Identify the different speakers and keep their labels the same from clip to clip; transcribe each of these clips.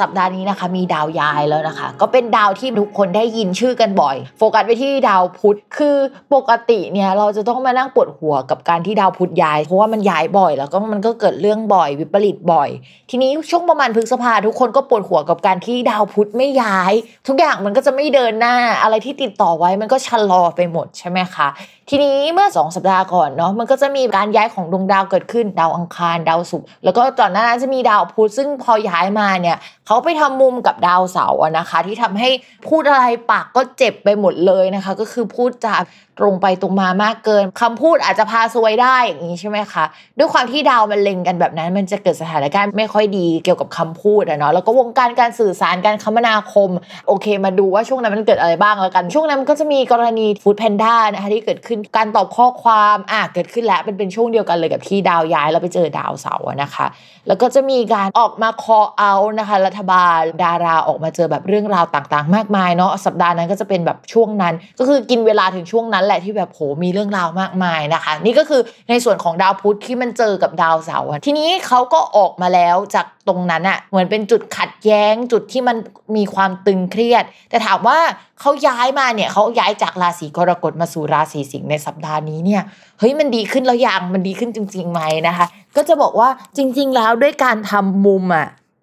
Speaker 1: สัปดาห์นี้นะคะ มีดาวย้ายแล้วนะคะ ก็เป็นดาวที่ทุกคนได้ยินชื่อกันบ่อย โฟกัสไปที่ดาวพุธคือปกติเนี่ยเราจะต้องมานั่งปวดหัวกับการที่ดาวพุธย้าย เพราะว่ามันย้ายบ่อย แล้วก็มันก็เกิดเรื่องบ่อยวิปริตบ่อย ทีนี้ช่วงประมาณพฤษภาทุกคนก็ปวดหัวกับการที่ดาวพุธไม่ย้าย ทุกอย่างมันก็จะไม่เดินหน้าอะไรที่ติดต่อไว้มันก็ชะลอไปหมดใช่ไหมคะทีนี้เมื่อ 2 สัปดาห์ก่อนเนาะมันก็จะมีการย้ายของดวงดาวเกิดขึ้นดาวอังคารดาวศุกร์แล้วก็ตอนหน้านั้นจะมีดาวพุธซึ่งพอย้ายมาเนี่ย เขาไปทำมุมกับดาวเสาร์นะคะ ที่ทำให้พูดอะไรปากก็เจ็บไปหมดเลยนะคะ ก็คือพูดจาตรงไปตรงมามากเกินคำพูดอาจจะพาซวยได้อย่างนี้ใช่ไหมคะ ด้วยความที่ดาวมันเล็งกันแบบนั้น มันจะเกิดสถานการณ์ไม่ค่อยดีเกี่ยวกับคำพูดอะเนาะแล้วก็วงการการสื่อสารการคมนาคม โอเค มาดูว่าช่วงนั้นมันเกิดอะไรบ้างแล้วกัน ช่วงนั้นก็จะมีกรณีฟู้ดแพนด้านะคะที่เกิดขึ้นการตอบข้อความอะเกิดขึ้นแล้วเป็นเป็นช่วงเดียวกันเลยกับที่ดาวย้ายแล้วไปเจอดาวเสาร์นะคะ แล้วก็จะมีการออกมา call out นะคะรัฐบาล ดาราออกมาเจอแบบเรื่องราวต่างๆ มากมายเนาะสัปดาห์นั้นก็จะเป็นแบบช่วงนั้น ก็คือกินเวลาถึงช่วงนั้นแหละที่แบบโหมีเรื่องราวมากมายนะคะ นี่ก็คือในส่วนของดาวพุธที่มันเจอกับดาวเสาร์ทีนี้เขาก็ออกมาแล้วจากตรงนั้นอะเหมือนเป็นจุดขัดแย้งจุดที่มันมีความตึงเครียด แต่ถามว่าเขาย้ายมาเนี่ยเขาย้ายจากราศีกรกฎมาสู่ราศีสิงห์ในสัปดาห์นี้เนี่ยเฮ้ยมันดีขึ้นแล้วยังมันดีขึ้นจริงๆไหมนะคะ ก็จะบอกว่าจริง ๆ แล้วด้วยการทำมุมอะ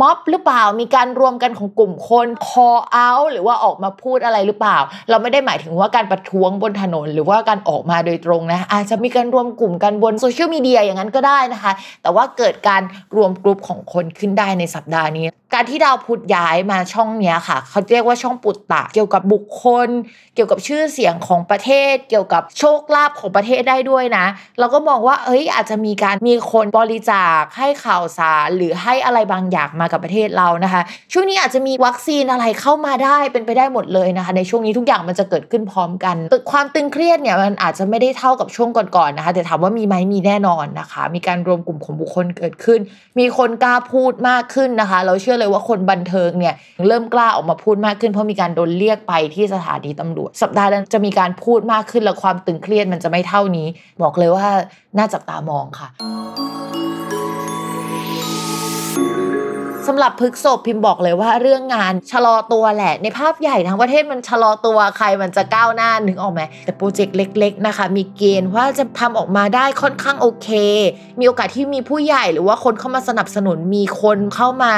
Speaker 1: ม็อบหรือเปล่ามีการรวมกันของกลุ่มคน call out หรือว่าออกมาพูดอะไรหรือเปล่า เราไม่ได้หมายถึงว่าการประท้วงบนถนน หรือว่าการออกมาโดยตรงนะ อาจจะมีการรวมกลุ่มกันบนโซเชียลมีเดียอย่างนั้นก็ได้นะคะ แต่ว่าเกิดการรวมกลุ่มของคนขึ้นได้ในสัปดาห์นี้ การที่ดาวพุธย้ายมาช่องนี้ค่ะ เขาเรียกว่าช่องปุตตะเกี่ยวกับบุคคล เกี่ยวกับชื่อเสียงของประเทศ เกี่ยวกับโชคลาภของประเทศได้ด้วยนะ เราก็มองว่าเอ้ยอาจจะมีการมีคนบริจาคให้ข่าวสารหรือให้อะไรบางอย่างมากับประเทศเรานะคะ ช่วงนี้อาจจะมีวัคซีนอะไรเข้ามาได้เป็นไปได้หมดเลยนะคะ ในช่วงนี้ทุกอย่างมันจะเกิดขึ้นพร้อมกันตึกความตึงเครียดเนี่ยมันอาจจะไม่ได้เท่ากับช่วงก่อนๆนะคะ แต่ถามว่ามีไหมมีแน่นอนนะคะ มีการรวมกลุ่มของบุคคลเกิดขึ้น มีคนกล้าพูดมากขึ้นนะคะ เราเชื่อเลยว่าคนบันเทิงเนี่ยเริ่มกล้าออกมาพูดมากขึ้น เพราะมีการโดนเรียกไปที่สถานีตำรวจ สัปดาห์นั้นจะมีการพูดมากขึ้นและความตึงเครียดมันจะไม่เท่านี้ บอกเลยว่าน่าจับตามองค่ะ สำหรับพฤกษบพิมพ์บอกเลยว่าเรื่องงานชะลอตัวแหละ ในภาพใหญ่ทั้งประเทศมันชะลอตัวใครมันจะก้าวหน้านึกออกไหมแต่โปรเจกต์เล็ก ๆนะคะ มีเกณฑ์ว่าจะทำออกมาได้ค่อนข้างโอเค มีโอกาสที่มีผู้ใหญ่หรือว่าคนเข้ามาสนับสนุนมีคนเข้ามา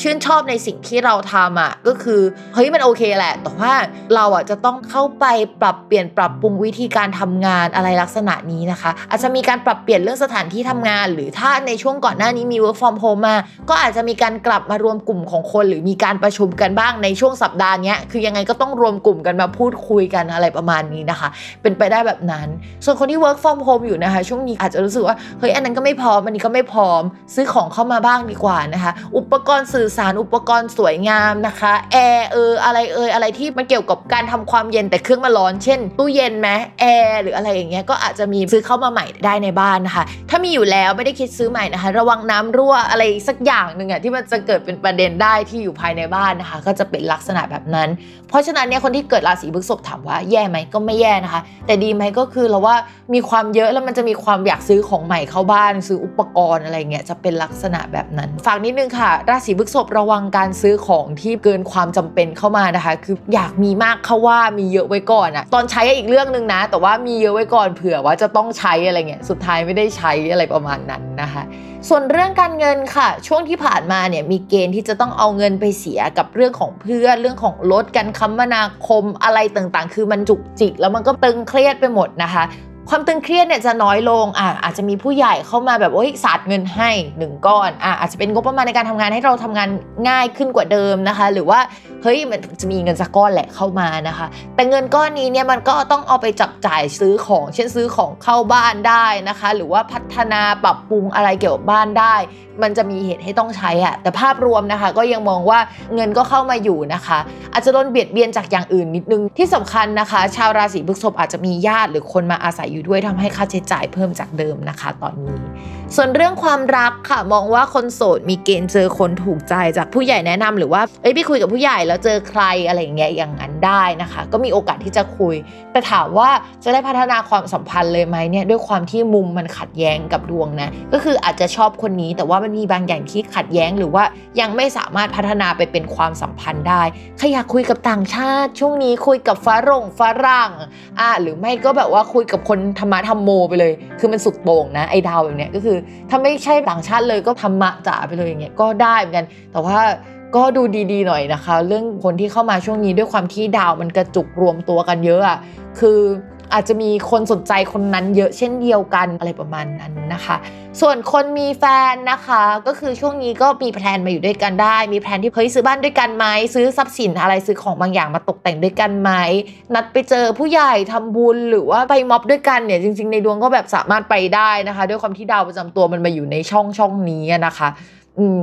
Speaker 1: ชื่นชอบในสิ่งที่เราทำอะก็คือเฮ้ยมันโอเคแหละ แต่ว่าเราอะจะต้องเข้าไปปรับเปลี่ยนปรับปรุงวิธีการทำงานอะไรลักษณะนี้นะคะ อาจจะมีการปรับเปลี่ยนเรื่องสถานที่ทำงาน หรือถ้าในช่วงก่อนหน้านี้มี work from home มาก็อาจจะมีการกลับมารวมกลุ่มของคนหรือมีการประชุมกันบ้างในช่วงสัปดาห์นี้คือยังไงก็ต้องรวมกลุ่มกันมาพูดคุยกันอะไรประมาณนี้นะคะ เป็นไปได้แบบนั้น ส่วนคนที่ work from home อยู่นะคะ ช่วงนี้อาจจะรู้สึกว่าเฮ้ยอันนั้นก็ไม่พร้อมอันนี้ก็ไม่พร้อม ซื้อของเข้ามาบ้างดีกว่านะคะ อุปกรณ์สื่อสารอุปกรณ์สวยงามนะคะแอร์เอออะไรเอออะไรที่มันเกี่ยวกับการทำความเย็นแต่เครื่องมันร้อนเช่นตู้เย็นไหมแอร์หรืออะไรอย่างเงี้ยก็อาจจะมีซื้อเข้ามาใหม่ได้ในบ้านนะคะ ถ้ามีอยู่แล้วไม่ได้คิดซื้อใหม่นะคะ ระวังน้ำรั่วอะไรสักอย่างหนึ่งอะที่มันจะเกิดเป็นประเด็นได้ที่อยู่ภายในบ้านนะคะ ก็จะเป็นลักษณะแบบนั้น เพราะฉะนั้นเนี่ยคนที่เกิดราศีพฤษภถามว่าแย่ไหมก็ไม่แย่นะคะ แต่ดีไหมก็คือเราว่ามีความเยอะแล้วมันจะมีความอยากซื้อของใหม่เข้าบ้าน ซื้ออุปกรณ์อะไรเงี้ยจะเป็นลักษณะแบบนั้นฝากนิดนึงค่ะ ราศีพฤษภระวังการซื้อของที่เกินความจำเป็นเข้ามานะคะ คืออยากมีมากเขาว่ามีเยอะไว้ก่อนอะตอนใช้อีกเรื่องหนึ่งนะ แต่ว่ามีเยอะไว้ก่อนเผื่อว่าจะต้องใช้อะไรเงี้ยสุดท้ายไม่ได้ใช้อะไรประมาณนั้นนะคะ ส่วนเรื่องการเงินค่ะ ช่วงที่ผ่านมาเนี่ยมีเกณฑ์ที่จะต้องเอาเงินไปเสียกับเรื่องของเพื่อนเรื่องของรถกันคมนาคมอะไรต่างๆ คือมันจุกจิกแล้วมันก็ตึงเครียดไปหมดนะคะ ความตึงเครียดเนี่ยจะน้อยลงอะอาจจะมีผู้ใหญ่เข้ามาแบบโอ้ยสาดเงินให้หนึ่งก้อนอะอาจจะเป็นงบประมาณในการทำงานให้เราทำงานง่ายขึ้นกว่าเดิมนะคะ หรือว่า เฮ้ยมันจะมีเงินสักก้อนแหละเข้ามานะคะ แต่เงินก้อนนี้เนี่ยมันก็ต้องเอาไปจับจ่ายซื้อของ เช่นซื้อของเข้าบ้านได้นะคะ หรือว่าพัฒนาปรับปรุงอะไรเกี่ยวกับบ้านได้ มันจะมีเหตุให้ต้องใช้อะแต่ภาพรวมนะคะ ก็ยังมองว่าเงินก็เข้ามาอยู่นะคะ อาจจะโดนเบียดเบียนจากอย่างอื่นนิดนึงที่สำคัญนะคะ ชาวราศีพฤษภอาจจะมีญาติหรือคนมาอาศัยอยู่ด้วยทำให้ค่าใช้จ่ายเพิ่มจากเดิมนะคะ ตอนนี้ ส่วนเรื่องความรักค่ะมองว่าคนโสดมีเกณฑ์เจอคนถูกใจจากผู้ใหญ่แนะนำหรือว่าเอ้ยไปคุยกับผู้ใหญ่แล้วเจอใครอะไรอย่างเงี้ยอย่างนั้นได้นะคะ ก็มีโอกาสที่จะคุย แต่ถามว่าจะได้พัฒนาความสัมพันธ์เลยไหมเนี่ยด้วยความที่มุมมันขัดแย้งกับดวงนะก็คืออาจจะชอบคนนี้แต่ว่ามันมีบางอย่างที่ขัดแย้งหรือว่ายังไม่สามารถพัฒนาไปเป็นความสัมพันธ์ได้ใครอยากคุยกับต่างชาติ ช่วงนี้คุยกับฝรั่งฝรั่งอะหรือไม่ก็แบบว่าคุยกับคนธรรมะธรรมโมไปเลย คือมันสุดโต่งนะไอ้ดาวแบบเนี้ยก็คือถ้าไม่ใช่ต่างชาติเลยก็ธรรมะจ๋าไปเลยอย่างเงี้ยก็ได้เหมือนกันแต่ว่า ก็ดูดีๆหน่อยนะคะ เรื่องคนที่เข้ามาช่วงนี้ด้วยความที่ดาวมันกระจุกรวมตัวกันเยอะอะคืออาจจะมีคนสนใจคนนั้นเยอะเช่นเดียวกันอะไรประมาณนั้นนะคะ ส่วนคนมีแฟนนะคะ ก็คือช่วงนี้ก็มีแพลนมาอยู่ด้วยกันได้ มีแพลนที่เฮ้ยซื้อบ้านด้วยกันไหมซื้อทรัพย์สินอะไรซื้อของบางอย่างมาตกแต่งด้วยกันไหมนัดไปเจอผู้ใหญ่ทำบุญหรือว่าไปม็อบด้วยกันเนี่ยจริง ๆ ในดวงก็แบบสามารถไปได้นะคะ ด้วยความที่ดาวประจำตัวมันมาอยู่ในช่องช่องนี้นะคะ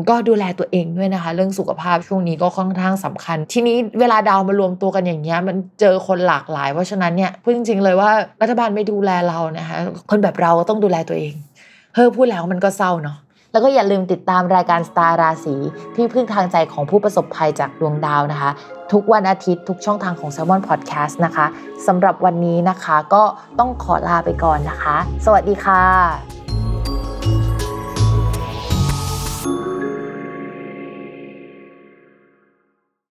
Speaker 1: ก็ดูแลตัวเองด้วยนะคะ เรื่องสุขภาพช่วงนี้ก็ค่อนข้างสำคัญ ทีนี้เวลาดาวมารวมตัวกันอย่างเงี้ยมันเจอคนหลากหลาย เพราะฉะนั้นเนี่ยพูดจริง ๆ เลยว่ารัฐบาลไม่ดูแลเรานะคะ คนแบบเราก็ต้องดูแลตัวเองเฮ้อพูดแล้วมันก็เศร้าเนาะแล้วก็อย่าลืมติดตามรายการสตาร์ราศีที่พึ่งทางใจของผู้ประสบภัยจากดวงดาวนะคะ ทุกวันอาทิตย์ทุกช่องทางของ s ซ l m o n Podcast นะคะสำหรับวันนี้นะคะก็ต้องขอลาไปก่อนนะคะ สวัสดีค่ะ